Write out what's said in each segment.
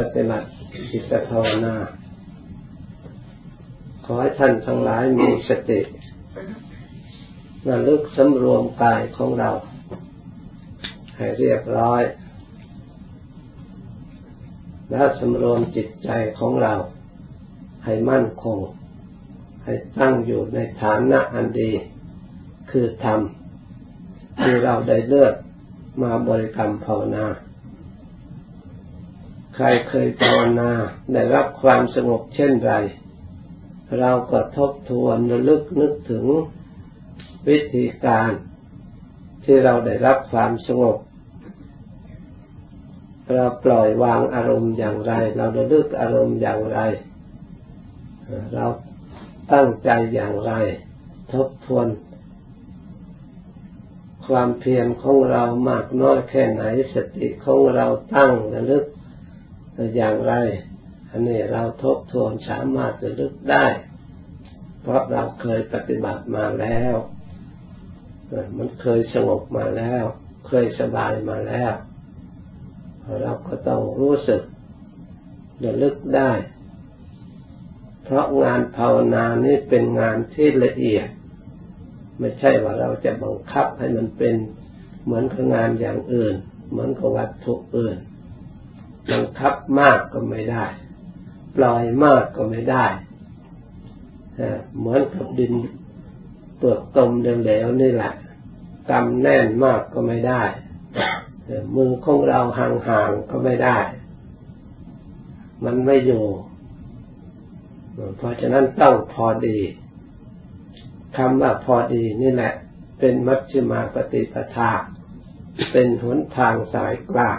ปฏิบัติจิตภาวนา ขอให้ท่านทั้งหลายมีสติระลึกสำรวมกายของเรา ให้เรียบร้อย และสำรวมจิตใจของเรา ให้มั่นคง ให้ตั้งอยู่ในฐานะอันดี คือธรรมที่เราได้เลือกมาบริกรรมภาวนา รเคยภาวนาได้รับความสงบเช่นไร เราก็ทบทวนระลึกนึกถึงวิธีการที่เราได้รับความสงบ เราปล่อยวางอารมณ์อย่างไร เราระลึกอารมณ์อย่างไร เราตั้งใจอย่างไร ทบทวน ความเพียรของเรามากน้อยแค่ไหนสติของเราตั้งระลึก อย่างไร อันนี้เราทบทวนสามารถจะลึกได้ เพราะเราเคยปฏิบัติมาแล้ว มันเคยสงบมาแล้ว เคยสบายมาแล้ว เราก็ต้องรู้สึกระลึกได้ เพราะงานภาวนานี่เป็นงานที่ละเอียด ไม่ใช่ว่าเราจะบังคับให้มันเป็นเหมือนกับงานอย่างอื่น เหมือนกับวัตถุอื่น บังคับมากก็ไม่ได้ ปล่อยมากก็ไม่ได้เหมือนกับดินเปลือกตมเหลวๆนี่แหละกำแน่นมากก็ไม่ได้มือของเราห่างๆก็ไม่ได้ มันไม่อยู่ เพราะฉะนั้นต้องพอดีคำว่าพอดีนี่แหละ เป็นมัชฌิมาปฏิปทา เป็นหนทางสายกลาง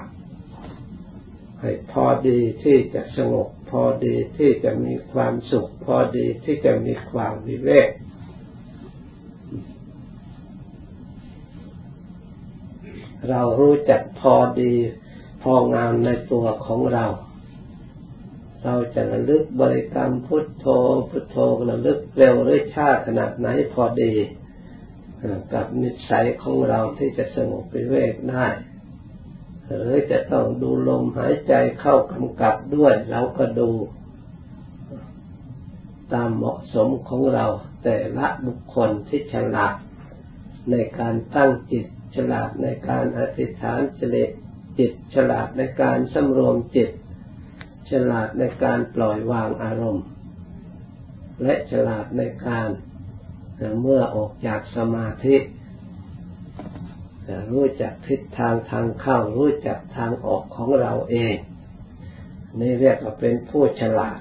ให้พอดีที่จะสงบ พอดีที่จะมีความสุข พอดีที่จะมีความวิเวกเรารู้จักพอดีพองามในตัวของเรา เราจะระลึกบริกรรมพุทโธ พุทโธระลึกเร็วหรือช้าขนาดไหนพอดี กับนิสัยของเราที่จะสงบวิเวกได้ หรือจะต้องดูลมหายใจเข้ากำกับด้วยเราก็ดู ตามเหมาะสมของเรา แต่ละบุคคลที่ฉลาดในการตั้งจิตฉลาดในการอธิษฐานเจริญจิตฉลาดในการสำรวมจิต ฉลาดในการปล่อยวางอารมณ์ และฉลาดในการเมื่อออกจากสมาธิ รู้จักทิศทางทางเข้า รู้จักทางออกของเราเอง นี่เรียกว่าเป็นผู้ฉลาด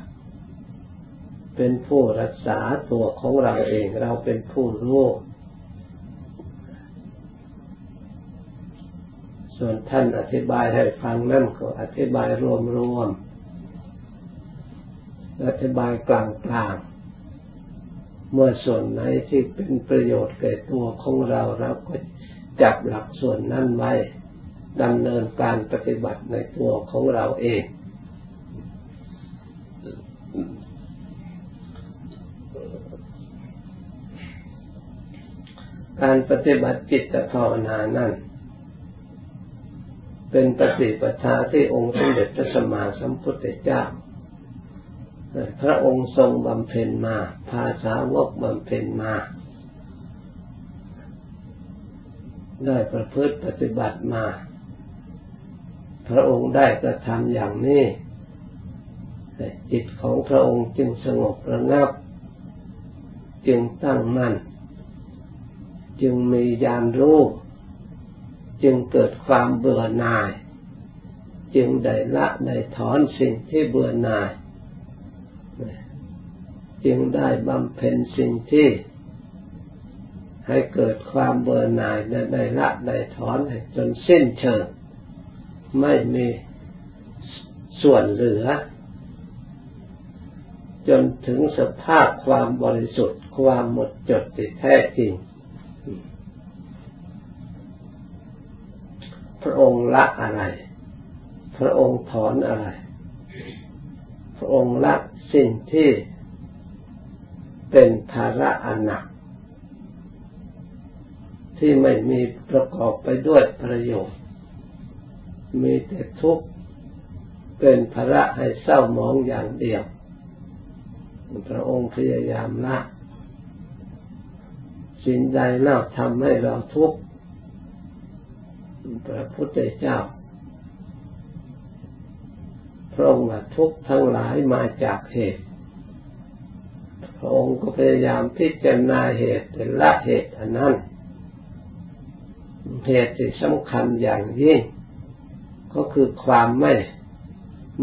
เป็นผู้รักษาตัวของเราเอง เราเป็นผู้รู้ส่วนท่านอธิบายให้ฟังนั่นก็อธิบายรวมๆอธิบายกลางๆเมื่อส่วนไหนที่เป็นประโยชน์แก่ตัวของเราเราก็ จับหลักส่วนนั้นไว้ดำเนินการปฏิบัติในตัวของเราเอง การปฏิบัติจิตภาวนานั้น เป็นปฏิปทาที่องค์สมเด็จพระสัมมาสัมพุทธเจ้า พระองค์ทรงบำเพ็ญมา ภาษาวกบำเพ็ญมา ได้ประพฤติปฏิบัติมา พระองค์ได้กระทำอย่างนี้จิตของพระองค์จึงสงบระงับ จึงตั้งมั่น จึงมีญาณรู้ จึงเกิดความเบื่อหน่าย จึงได้ละได้ถอนสิ่งที่เบื่อหน่าย จึงได้บำเพ็ญสิ่งที่ ให้เกิดความเบื่อหน่ายในละในถอนจนสิ้นเชิงไม่มีส่วนเหลือ จนถึงสภาพความบริสุทธิ์ ความหมดจดติดแท้จริง พระองค์ละอะไร พระองค์ถอนอะไร พระองค์ละสิ่งที่เป็นภาระอนัก ที่ไม่มีประกอบไปด้วยประโยชน์ มีแต่ทุกข์เป็นภาระให้เศร้าหมองอย่างเดียว พระองค์พยายามละสิ่งใดเล่าทำให้เราทุกข์พระพุทธเจ้า พระองค์ทุกข์ทั้งหลายมาจากเหตุ พระองค์ก็พยายามพิจารณาเหตุละเหตุอันนั้น เหตุที่สำคัญอย่างยิ่งก็คือความไม่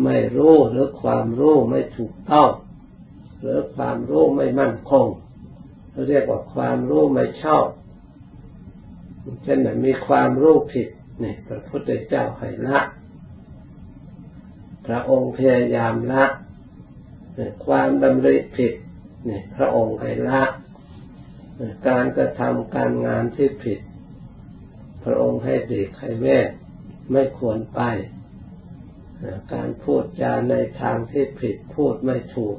ไม่รู้หรือความรู้ไม่ถูกต้องหรือความรู้ไม่มั่นคงเรียกว่าความรู้ไม่ชอบเช่นนั้นมีความรู้ผิดนี่พระพุทธเจ้าให้ละพระองค์พยายามละความดำริผิดนี่พระองค์ให้ละการกระทำการงานที่ผิด ระองค์ให้ดีให้แว่ไม่ควรไป การพูดจาในทางที่ผิดพูดไม่ถูก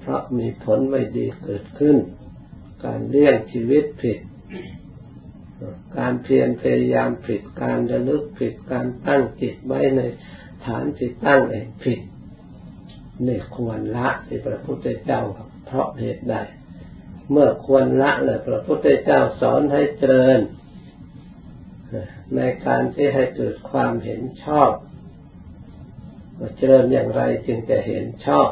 เพราะมีผลไม่ดีเกิดขึ้น การเลี้ยงชีวิตผิด การเพียรพยายามผิด การระลึกผิด การตั้งจิตไว้ในฐานที่ตั้งเองผิดนี่ควรละที่พระพุทธเจ้าเพราะเหตุใด เมื่อควรละเลยพระพุทธเจ้าสอนให้เจริญ ในการที่ให้เกิดความเห็นชอบเจริญอย่างไรจึงจะเห็นชอบ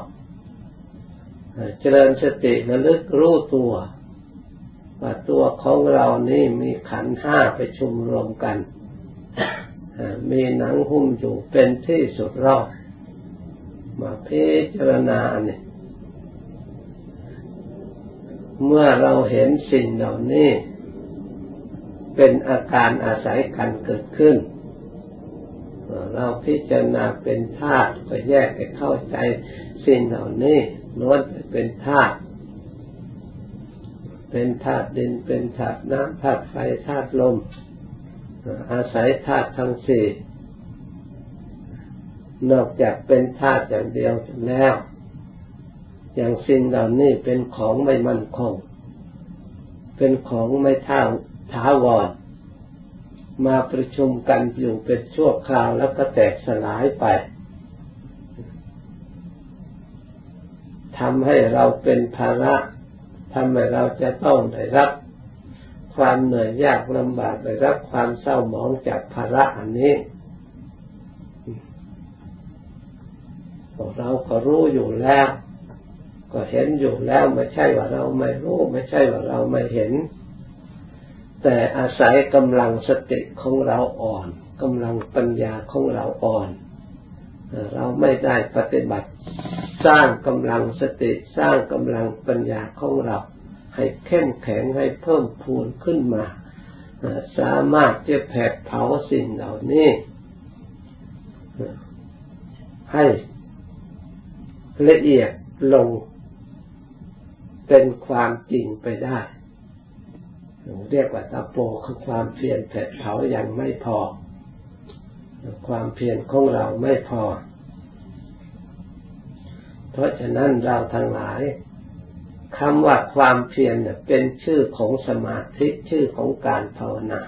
เจริญสติระลึกรู้ตัวว่าตัวของเรานี่มีขันห้าไปชุมรวมกัน มีหนังหุ้มอยู่เป็นที่สุดรอดมาพิจารณาเนี่ยเมื่อเราเห็นสิ่งเหล่านี้ เป็นอาการอาศัยกันเกิดขึ้น เราพิจารณาเป็นธาตุก็แยกไปเข้าใจสิ่งเหล่านี้ล้วนเป็นธาตุเป็นธาตุดินเป็นธาตุน้ำธาตุไฟธาตุลม อาศัยธาตุทั้งสี่นอกจากเป็นธาตุอย่างเดียวแล้ว อย่างสิ่งเหล่านี้เป็นของไม่มั่นคง เป็นของไม่เท่า ท้าวร มาประชุมกันอยู่เป็นชั่วคราวแล้วก็แตกสลายไปทำให้เราเป็นภาระทำให้เราจะต้องได้รับ ความเหนื่อยยากลำบากได้รับความเศร้าหมองจากภาระอันนี้เราก็รู้อยู่แล้ว ก็เห็นอยู่แล้วไม่ใช่ว่าเราไม่รู้ ไม่ใช่ว่าเราไม่เห็น แต่อาศัยกำลังสติของเราอ่อนกำลังปัญญาของเราอ่อน เราไม่ได้ปฏิบัติ สร้างกำลังสติสร้างกำลังปัญญาของเรา ให้เข้มแข็งให้เพิ่มพูนขึ้นมา สามารถจะแผดเผาสิ่งเหล่านี้ ให้ละเอียดลงเป็นความจริงไปได้ เรียกว่าตะโปคือความเพียรแผดเผายังไม่พอ ความเพียรของเราไม่พอ เพราะฉะนั้นเราทั้งหลายคำว่าความเพียรเนี่ยเป็นชื่อของสมาธิชื่อของการภาวนา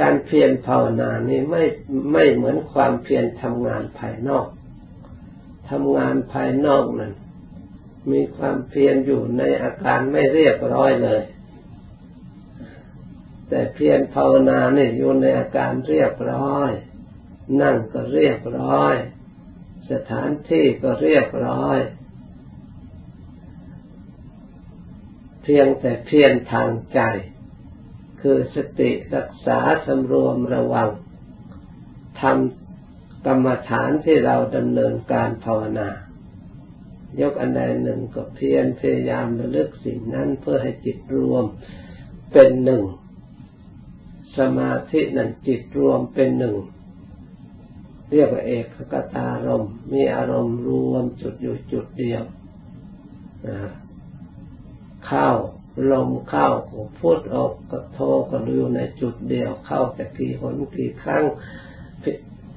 การเพียรภาวนานี่ไม่ไม่เหมือนความเพียรทำงานภายนอกทำงานภายนอกนั้นมีความเพียรอยู่ในอาการไม่เรียบร้อยเลย แต่เพียรภาวนาเนี่ยอยู่ในอาการเรียบร้อย นั่งก็เรียบร้อย สถานที่ก็เรียบร้อย เพียงแต่เพียรทางใจ คือสติรักษาสำรวมระวังทำกรรมฐานที่เราดำเนินการภาวนายกอันใดหนึ่งก็เพียรพยายามระลึกสิ่งนั้นเพื่อให้จิตรวมเป็นหนึ่ง สมาธินั้นจิตรวมเป็นหนึ่ง เรียกว่าเอกกตารมมีอารมณ์รวมจุดอยู่จุดเดียวเข้าลมเข้าพูดออกกระโทก็อยู่ในจุดเดียว เข้าแต่กี่หนกี่ครั้ง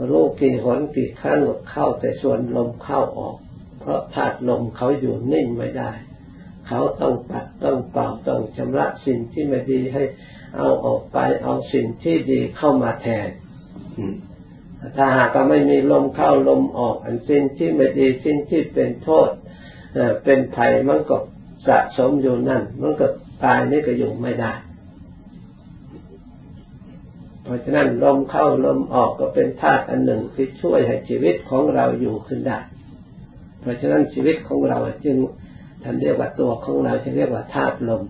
รู้กี่หนกี่ครั้งเข้าแต่ส่วนลมเข้าออก เพราะธาตุลมเขาอยู่นิ่งไม่ได้ เขาต้องปัดต้องเป่าต้องชำระสิ่งที่ไม่ดีให้ เอาออกไปเอาสิ่งที่ดีเข้ามาแทนถ้าหากก็ไม่มีลมเข้าลมออก อันสิ้นที่ไม่ดีสิ้นที่เป็นโทษเป็นภัยมันก็สะสมอยู่นั่น มันก็ตายนี่ก็อยู่ไม่ได้ เพราะฉะนั้นลมเข้าลมออกก็เป็นธาตุอันหนึ่งที่ช่วยให้ชีวิตของเราอยู่ขึ้นได้ เพราะฉะนั้นชีวิตของเราจึงท่านเรียกว่าตัวของเราจะเรียกว่าธาตุลม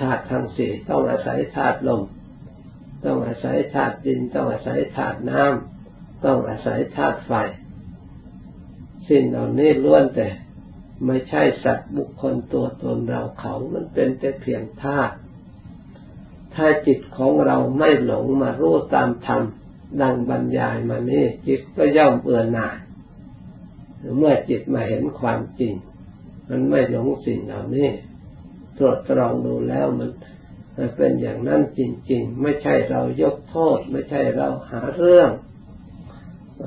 ธาตุทั้งสี่ต้องอาศัยธาตุลม ต้องอาศัยธาตุดิน ต้องอาศัยธาตุน้ำต้องอาศัยธาตุไฟ สิ่งเหล่านี้ล้วนแต่ไม่ใช่สัตว์บุคคลตัวตนเราเขา มันเป็นแต่เพียงธาตุ ถ้าจิตของเราไม่หลงมารู้ตามธรรมดังบรรยายมานี้จิตก็ย่อมเบื่อหน่าย เมื่อจิตมาเห็นความจริง มันไม่หลงสิ่งเหล่านี้ ตรวจตรองดูแล้วมันเป็นอย่างนั้นจริง ๆ ไม่ใช่เรายกโทษ ไม่ใช่เราหาเรื่อง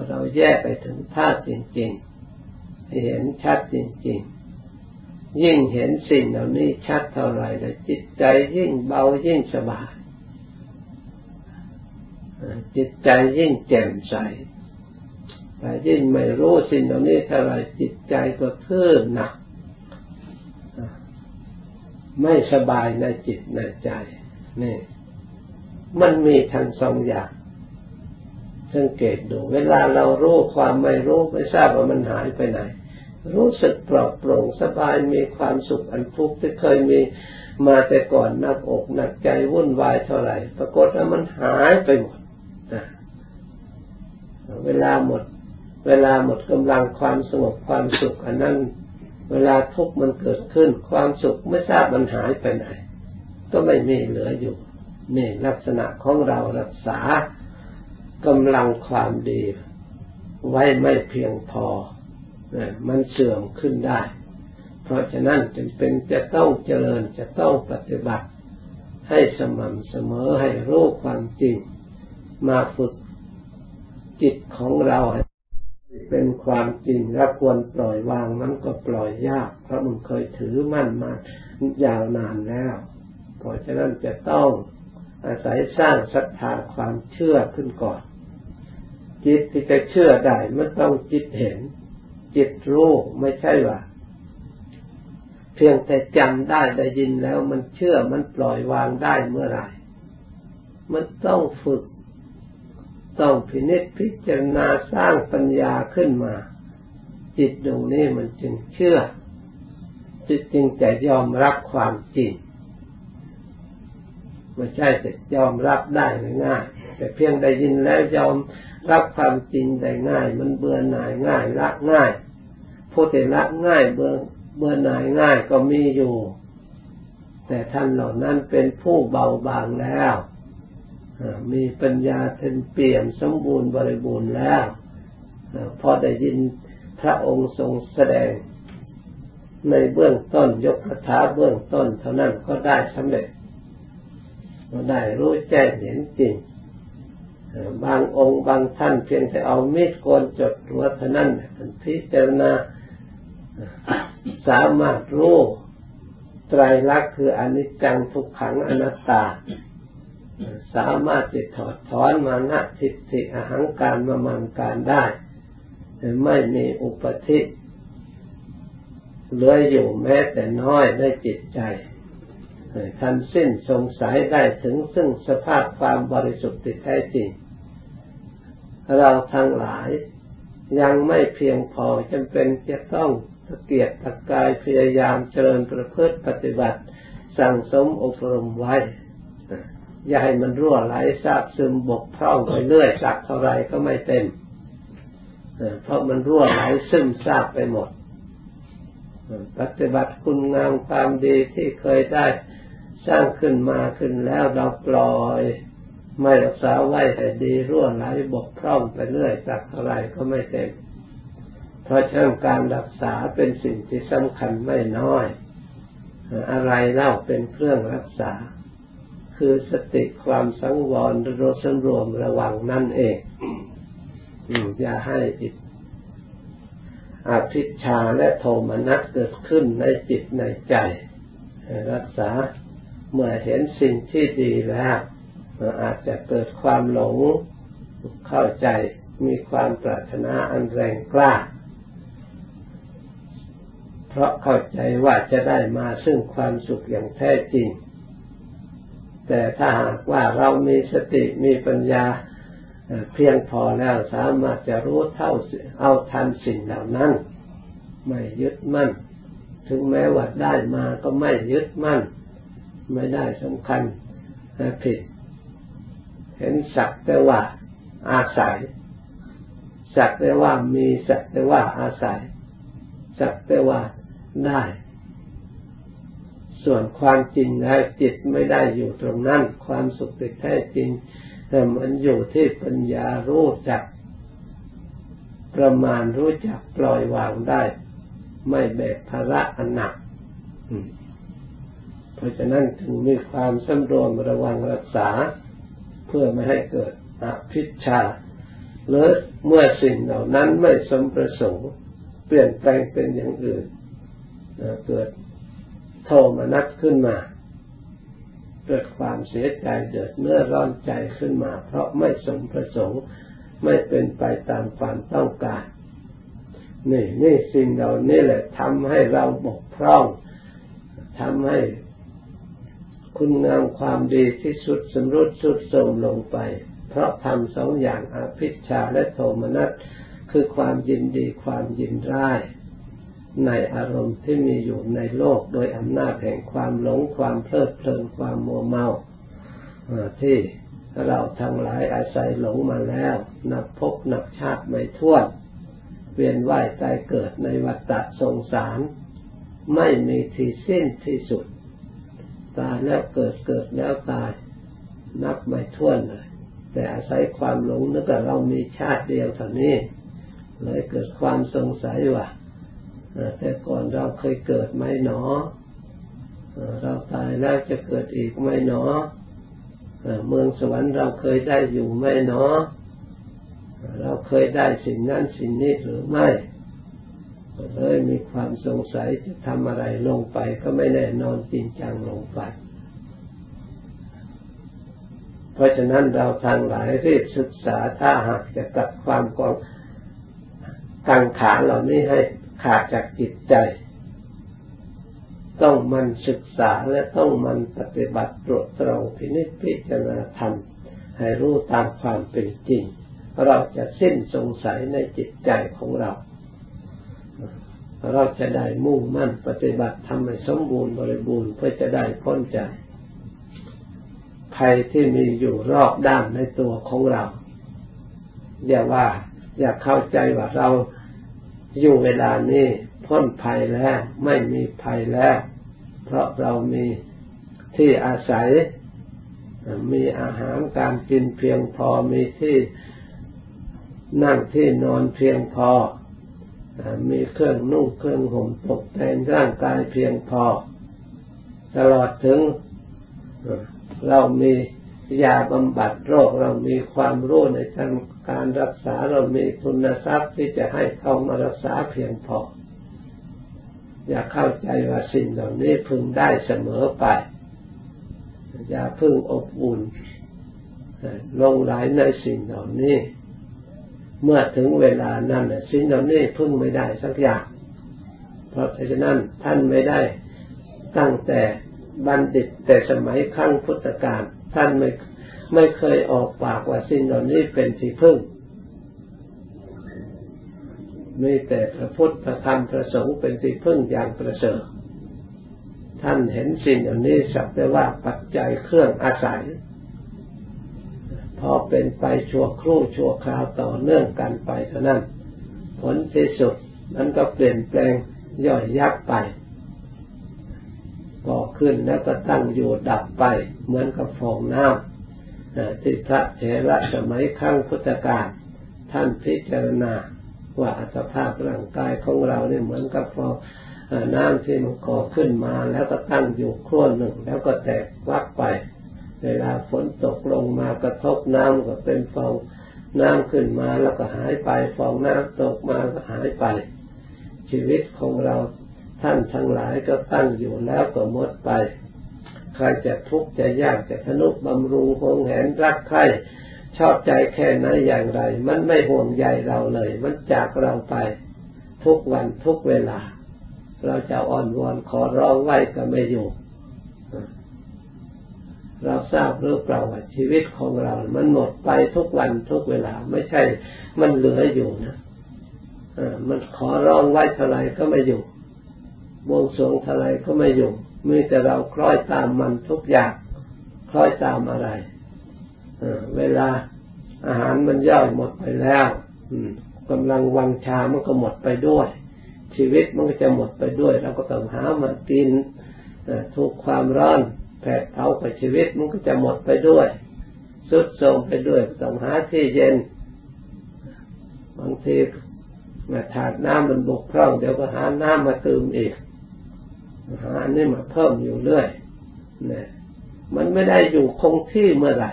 เราแยกไปถึงธาตุจริงๆเห็นชัดจริง ๆ ยิ่งเห็นสิ่งเหล่านี้ชัดเท่าไหร่แล้วจิตใจยิ่งเบายิ่งสบายจิตใจยิ่งแจ่มใสแต่ยิ่งไม่รู้สิ่งเหล่านี้เท่าไรจิตใจก็ทื่อหนัก ไม่สบายในจิตในใจนี่มันมีทั้งสองอย่างสังเกตดู เวลาเรารู้ความไม่รู้ไม่ทราบว่ามันหายไปไหน รู้สึกปลอดโปร่งสบายมีความสุขอันทุกข์ที่เคยมีมาแต่ก่อนหนักอกหนักใจวุ่นวายเท่าไหร่ ปรากฏว่ามันหายไปหมดเวลาหมด เวลาหมดกำลังความสงบความสุขอันนั้น เวลาทุกข์มันเกิดขึ้น ความสุขไม่ทราบมันหายไปไหน ก็ไม่มีเหลืออยู่นี่ลักษณะของเรารักษากำลังความดี ไว้ไม่เพียงพอ มันเสื่อมขึ้นได้ เพราะฉะนั้นจึงเป็นจะต้องเจริญจะต้องปฏิบัติ ให้สม่ำเสมอให้รู้ความจริง มาฝึกจิตของเรา เป็นความจริงและควรปล่อยวางมันก็ปล่อยยาก เพราะมันเคยถือมั่นมายาวนานแล้วเพราะฉะนั้นจะต้องอาศัยสร้างศรัทธาความเชื่อขึ้นก่อน จิตที่จะเชื่อได้มันต้องจิตเห็น จิตรู้ไม่ใช่ว่าเพียงแต่จำได้ได้ยินแล้วมันเชื่อมันปล่อยวางได้เมื่อไหร่ มันต้องฝึก ต้องพินิจพิจารณาสร้างปัญญาขึ้นมา จิตดวงนี้มันจึงเชื่อ จิตจึงจะยอมรับความจริงไม่ใช่จะยอมรับได้ง่ายแต่เพียงได้ยินแล้วยอมรับความจริงได้ง่าย มันเบื่อหน่ายง่ายละง่ายผู้ที่ละง่ายเบื่อเบื่อหน่ายง่ายก็มีอยู่ แต่ท่านเหล่านั้นเป็นผู้เบาบางแล้ว มีปัญญาเต็มเปี่ยมสมบูรณ์บริบูรณ์แล้วพอได้ยินพระองค์ทรงแสดงในเบื้องต้นยกคาถาเบื้องต้น เท่านั้นก็ได้สำเร็จก็ได้รู้แจ้งเห็นจริง บางองค์บางท่านเพียงแต่เอามีดโกนจดหัวเท่านั้นพิจารณาสามารถรู้ไตรลักษณ์คืออนิจจังทุกขังอนัตตา สามารถจะถอดถอนมานะทิฏฐิอหังการมามังการได้ไม่มีอุปธิเหลืออยู่แม้แต่น้อยในจิตใจทันสิ้นสงสัยได้ถึงซึ่งสภาพความบริสุทธิ์แท้จริง เราทั้งหลายยังไม่เพียงพอจำเป็นจะต้องตะเกียกตะกายพยายามเจริญประพฤติปฏิบัติ สั่งสมอบรมไว้ อย่าให้มันรั่วไหลซาบซึมบกพร่องไปเรื่อยสักเท่าไรก็ไม่เต็มเพราะมันรั่วไหลซึมซาบไปหมด ปฏิบัติคุณงามความดีที่เคยได้สร้างขึ้นมาขึ้นแล้วเราปล่อย ไม่รักษาไว้ให้ดีรั่วไหลบกพร่องไปเรื่อยสักเท่าไรก็ไม่เต็ม เพราะฉะนั้นการรักษาเป็นสิ่งที่สำคัญไม่น้อย อะไรเล่าเป็นเครื่องรักษา คือสติความสังวรรสำรวมระวังนั่นเองอย่าให้จิตอาภิชาและโทมนัสเกิดขึ้นในจิตในใจ รักษาเมื่อเห็นสิ่งที่ดีแล้วอาจจะเกิดความหลงเข้าใจมีความปรารถนาอันแรงกล้า เพราะเข้าใจว่าจะได้มาซึ่งความสุขอย่างแท้จริง แต่ถ้าหากว่าเรามีสติมีปัญญาเพียงพอแล้วสามารถจะรู้เท่าเอาทันสิ่งเหล่านั้น ไม่ยึดมั่น ถึงแม้ว่าได้มาก็ไม่ยึดมั่น ไม่ได้สำคัญผิด เห็นสักแต่ว่าอาศัย สักแต่ว่ามีสักแต่ว่าอาศัย สักแต่ว่าได้ ส่วนความจริงแล้วจิตไม่ได้อยู่ตรงนั้น ความสุขแท้จริงแต่มันอยู่ที่ปัญญารู้จัก ประมาณรู้จักปล่อยวางได้ ไม่แบกภาระอันหนักเพราะฉะนั้นถึงมีความสำรวมระวังรักษา เพื่อไม่ให้เกิดอภิชาหรือเมื่อสิ่งเหล่านั้นไม่สมประสงค์ เปลี่ยนแปลงเป็นอย่างอื่นเกิด โทมนัสขึ้นมา เกิดความเสียใจเดือดเนื้อร้อนใจขึ้นมา เพราะไม่สมประสงค์ไม่เป็นไปตามความต้องการ นี่นี่สิ่งเหล่านี้แหละทำให้เราบกพร่องทำให้คุณงามความดีที่สุดสมรุดสุดโทมลงไป เพราะทำสองอย่างอาภิชาและโทมนัสคือความยินดีความยินร้าย ในอารมณ์ที่มีอยู่ในโลกโดยอำนาจแห่งความหลงความเพลิดเพลินความโมเมาที่เราทั้งหลายอาศัยหลงมาแล้วนับพบนับชาติไม่ท้วนเวียนว่ายตายเกิดในวัฏสงสาร ไม่มีที่สิ้นที่สุด ตายแล้วเกิดเกิดแล้วตาย นับไม่ท้วนเลย แต่อาศัยความหลงนึกว่าเรามีชาติเดียวเท่านี้เลยเกิดความสงสัยว่า แต่ก่อนเราเคยเกิดไหมหนอ เราตายแล้วจะเกิดอีกไหมหนอ เมืองสวรรค์เราเคยได้อยู่ไหมหนอ เราเคยได้สิ่งนั้นสิ่งนี้หรือไม่เลยมีความสงสัยจะทำอะไรลงไปก็ไม่แน่นอนจริงจังลงไป เพราะฉะนั้นเราทางหลายรีบศึกษาถ้าหากจะตัดความกองกังขาเหล่านี้ให้ ขาดจากจิตใจ ต้องมันศึกษาและต้องมันปฏิบัติตรวจตรองพินิจพิจารณาธรรมให้รู้ตามความเป็นจริง เราจะสิ้นสงสัยในจิตใจของเรา เราจะได้มุ่งมั่นปฏิบัติทำให้สมบูรณ์บริบูรณ์เพื่อจะได้พ้นจากภัยที่มีอยู่รอบด้านในตัวของเรา อย่าว่า อย่าเข้าใจว่าเรา อยู่เวลานี้พ้นภัยแล้วไม่มีภัยแล้ว เพราะเรามีที่อาศัย มีอาหารการกินเพียงพอมีที่นั่งที่นอนเพียงพอ มีเครื่องนุ่งเครื่องห่มตกแต่งร่างกายเพียงพอ ตลอดถึงเรามียาบำบัดโรคเรามีความรู้ในทาง การรักษาเรามีทุนทรัพย์ที่จะให้เขามารักษาเพียงพอ อย่าเข้าใจว่าสิ่งเหล่านี้พึงได้เสมอไป อย่าพึ่งอบอุ่นลงไหลในสิ่งเหล่านี้ เมื่อถึงเวลานั้นสิ่งเหล่านี้พึ่งไม่ได้สักอย่าง เพราะฉะนั้นท่านไม่ได้ตั้งแต่บัณฑิตแต่สมัยขั้งพุทธกาลท่านไม่ ไม่เคยออกปากว่าสิ่งเหล่านี้เป็นที่พึ่งมีแต่พระพุทธพระธรรมพระสงฆ์เป็นที่พึ่งอย่างประเสริฐท่านเห็นสิ่งเหล่านี้สักแต่ว่าปัจจัยเครื่องอาศัย พอเป็นไปชั่วครู่ชั่วคราวต่อเนื่องกันไปเท่านั้น ผลที่สุดนั้นก็เปลี่ยนแปลงย่อยยับไปก่อขึ้นแล้วก็ตั้งอยู่ดับไป เหมือนกับฟองน้ำ ที่พระเถระสมัยขั้งพุทธกาลท่านพิจารณาว่าอัตภาพร่างกายของเราเนี่ยเหมือนกับฟองน้ำที่มันก่อขึ้นมาแล้วก็ตั้งอยู่ครู่หนึ่ง แล้วก็แตกวักไป เวลาฝนตกลงมากระทบน้ำก็เป็นฟองน้ำขึ้นมาแล้วก็หายไปฟองน้ำตกมาก็หายไป ชีวิตของเราท่านทั้งหลายก็ตั้งอยู่แล้วก็หมดไป ใครจะทุกข์จะยากจะทนุบำรุงคงแหนรักใครชอบใจแค่ไหนอย่างไร มันไม่ห่วงใยเราเลย มันจากเราไป ทุกวันทุกเวลา เราจะอ่อนวอนขอร้องไหวก็ไม่อยู่ เราทราบหรือเปล่าว่าชีวิตของเรา มันหมดไปทุกวันทุกเวลา ไม่ใช่ มันเหลืออยู่นะมันขอร้องไหวเท่าไรก็ไม่อยู่บวงสรวงเท่าไรก็ไม่อยู่ มีแต่เราคล้อยตามมันทุกอย่าง คล้อยตามอะไรเวลาอาหารมันย่อยหมดไปแล้วกำลังวังชามันก็หมดไปด้วย ชีวิตมันก็จะหมดไปด้วย เราก็ต้องหามากินทุกความร้อนแผดเผาไปชีวิตมันก็จะหมดไปด้วยสุดโทมไปด้วยต้องหาที่เย็น บางทีมาถาดน้ำมันบกพร่องเดี๋ยวก็หาน้ำมาเติมอีก หาอันนี้มาเพิ่มอยู่เรื่อยเนี่ยมันไม่ได้อยู่คงที่เมื่อไหร่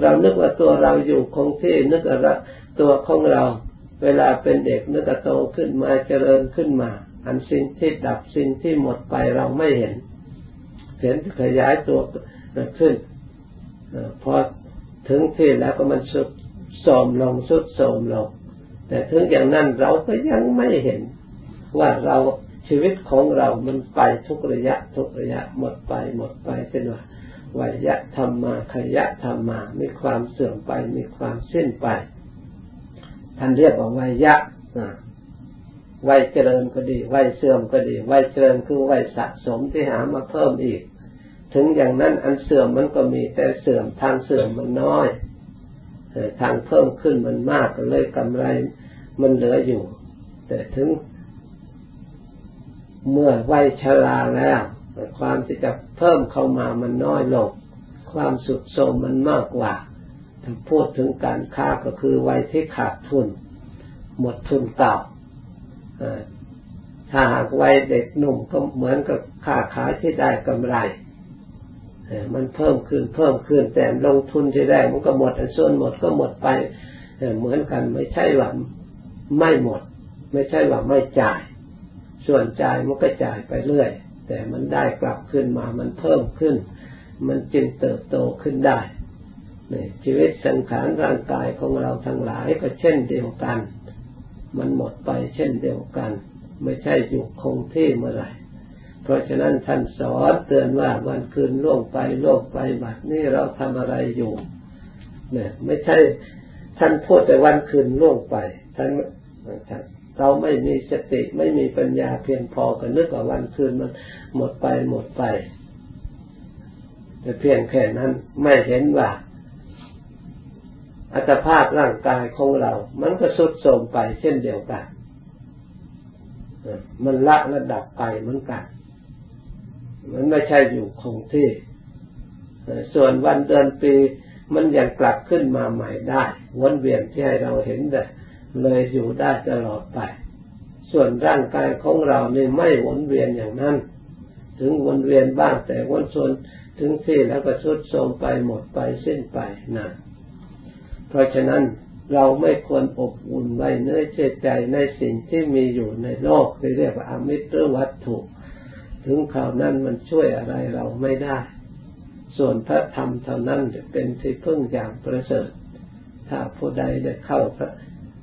เรานึกว่าตัวเราอยู่คงที่นึกว่าตัวของเรา เวลาเป็นเด็กนึกว่าโตขึ้นมาเจริญขึ้นมา อันสิ่งที่ดับสิ่งที่หมดไปเราไม่เห็น เห็นขยายตัวขึ้นพอถึงที่แล้วก็มันสุดโสมลงสุดโสมลงแต่ถึงอย่างนั้นเราก็ยังไม่เห็นว่าเรา ชีวิตของเรามันไปทุกระยะ ทุกระยะหมดไปหมดไปเป็นว่าวิยะธรรมาขยะธรรมา มีความเสื่อมไป มีความสิ้นไป ท่านเรียกว่าวิยะวัยเจริญก็ดี วัยเสื่อมก็ดี วัยเจริญคือวัยสะสมที่หามาเพิ่มอีก ถึงอย่างนั้นอันเสื่อมมันก็มีแต่เสื่อมทางเสื่อมมันน้อยทางเพิ่มขึ้นมันมากก็เลยกำไรมันเหลืออยู่ แต่ถึง เมื่อวัยชราแล้วความที่จะเพิ่มเข้ามามันน้อยลง ความสุดโทมมันมากกว่าถ้าพูดถึงการค้าก็คือวัยที่ขาดทุน หมดทุนเก่าถ้าหากวัยเด็กหนุ่มก็เหมือนกับค้าขายที่ได้กำไร มันเพิ่มขึ้นเพิ่มขึ้นแต่ลงทุนที่แรกมันก็หมดส่วนหมดก็หมดไปเหมือนกันไม่ใช่ว่าไม่หมด ไม่ใช่ว่าไม่จ่าย ส่วนจ่ายมันก็จ่ายไปเรื่อย แต่มันได้กลับขึ้นมามันเพิ่มขึ้น มันจึงเติบโตขึ้นได้นี่ชีวิตสังขารร่างกายของเราทั้งหลายก็เช่นเดียวกัน มันหมดไปเช่นเดียวกัน ไม่ใช่อยู่คงที่เมื่อไหร่เพราะฉะนั้นท่านสอนเตือนว่าวันคืนล่วงไปล่วงไปบัดนี้เราทำอะไรอยู่เนี่ยไม่ใช่ท่านพูดแต่วันคืนล่วงไปท่านท่าน เราไม่มีสติไม่มีปัญญาเพียงพอก็นึกว่าวันคืนมันหมดไปหมดไป แต่เพียงแค่นั้นไม่เห็นว่าอัตภาพร่างกายของเรา มันก็สุดโทมไปเช่นเดียวกัน มันละระดับไปเหมือนกัน มันไม่ใช่อยู่คงที่ ส่วนวันเดือนปีมันยังกลับขึ้นมาใหม่ได้ วนเวียนที่ให้เราเห็นแต่ เลยอยู่ได้ตลอดไป ส่วนร่างกายของเราเนี่ไม่วนเวียนอย่างนั้น ถึงวนเวียนบ้างแต่วนส่วนถึงที่แล้วก็สุดโทมไปหมดไปสิ้นไปนะเพราะฉะนั้นเราไม่ควรอบอุ่นไว้เนื้อเชื่อใจในสิ่งที่มีอยู่ในโลกที่เรียกว่าอมิตรวัตถุ ถึงข่าวนั้นมันช่วยอะไรเราไม่ได้ ส่วนพระธรรมเท่านั้นจะเป็นที่พึ่งอย่างประเสริฐ ถ้าผู้ใดได้เข้าพระ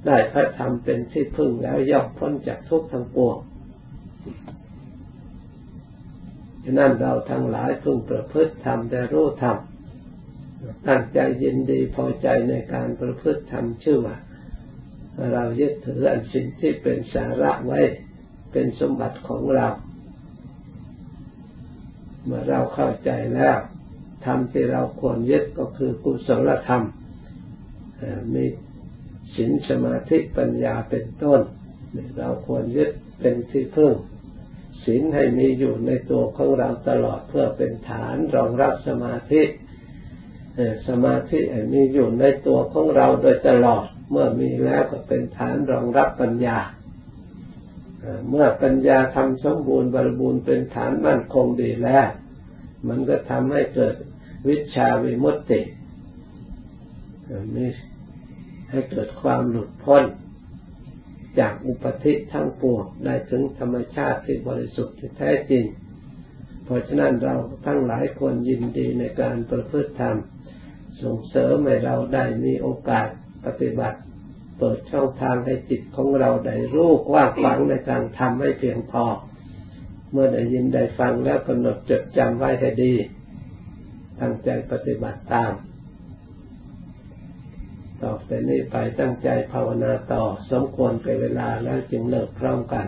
ได้พระธรรมเป็นที่พึ่งแล้วย่อมพ้นจากทุกข์ทั้งปวงฉะนั้นเราทั้งหลายพึงประพฤติธรรมแต่รู้ธรรมตั้งใจยินดีพอใจในการประพฤติธรรมชื่อว่าเรายึดถืออันสิ่งที่เป็นสาระไว้เป็นสมบัติของเรา เมื่อเราเข้าใจแล้วธรรมที่เราควรยึดก็คือกุศลธรรมมี ศีลสมาธิปัญญาเป็นต้น เราควรยึดเป็นที่พึ่งศีลให้มีอยู่ในตัวของเราตลอดเพื่อเป็นฐานรองรับสมาธิสมาธิมีอยู่ในตัวของเราโดยตลอด เมื่อมีแล้วก็เป็นฐานรองรับปัญญาเมื่อปัญญาทำสมบูรณ์บริบูรณ์เป็นฐานมั่นคงดีแล้ว มันก็ทำให้เกิดวิชาวิมุตติมี ให้เกิดความหลุดพ้น จากอุปธิทั้งปวงได้ถึงธรรมชาติที่บริสุทธิ์ที่แท้จริง เพราะฉะนั้นเราทั้งหลายคนยินดีในการประพฤติธรรม ส่งเสริมให้เราได้มีโอกาสปฏิบัติเปิดช่องทางให้จิตของเราได้รู้ว่าฝังในการทำให้เพียงพอ เมื่อได้ยินได้ฟังแล้วกำหนดจดจำไว้ให้ดี ตั้งใจปฏิบัติตาม ต่อไปนี้ไปตั้งใจภาวนาต่อ สมควรไปเวลาแล้วจึงเลิกพร้อมกัน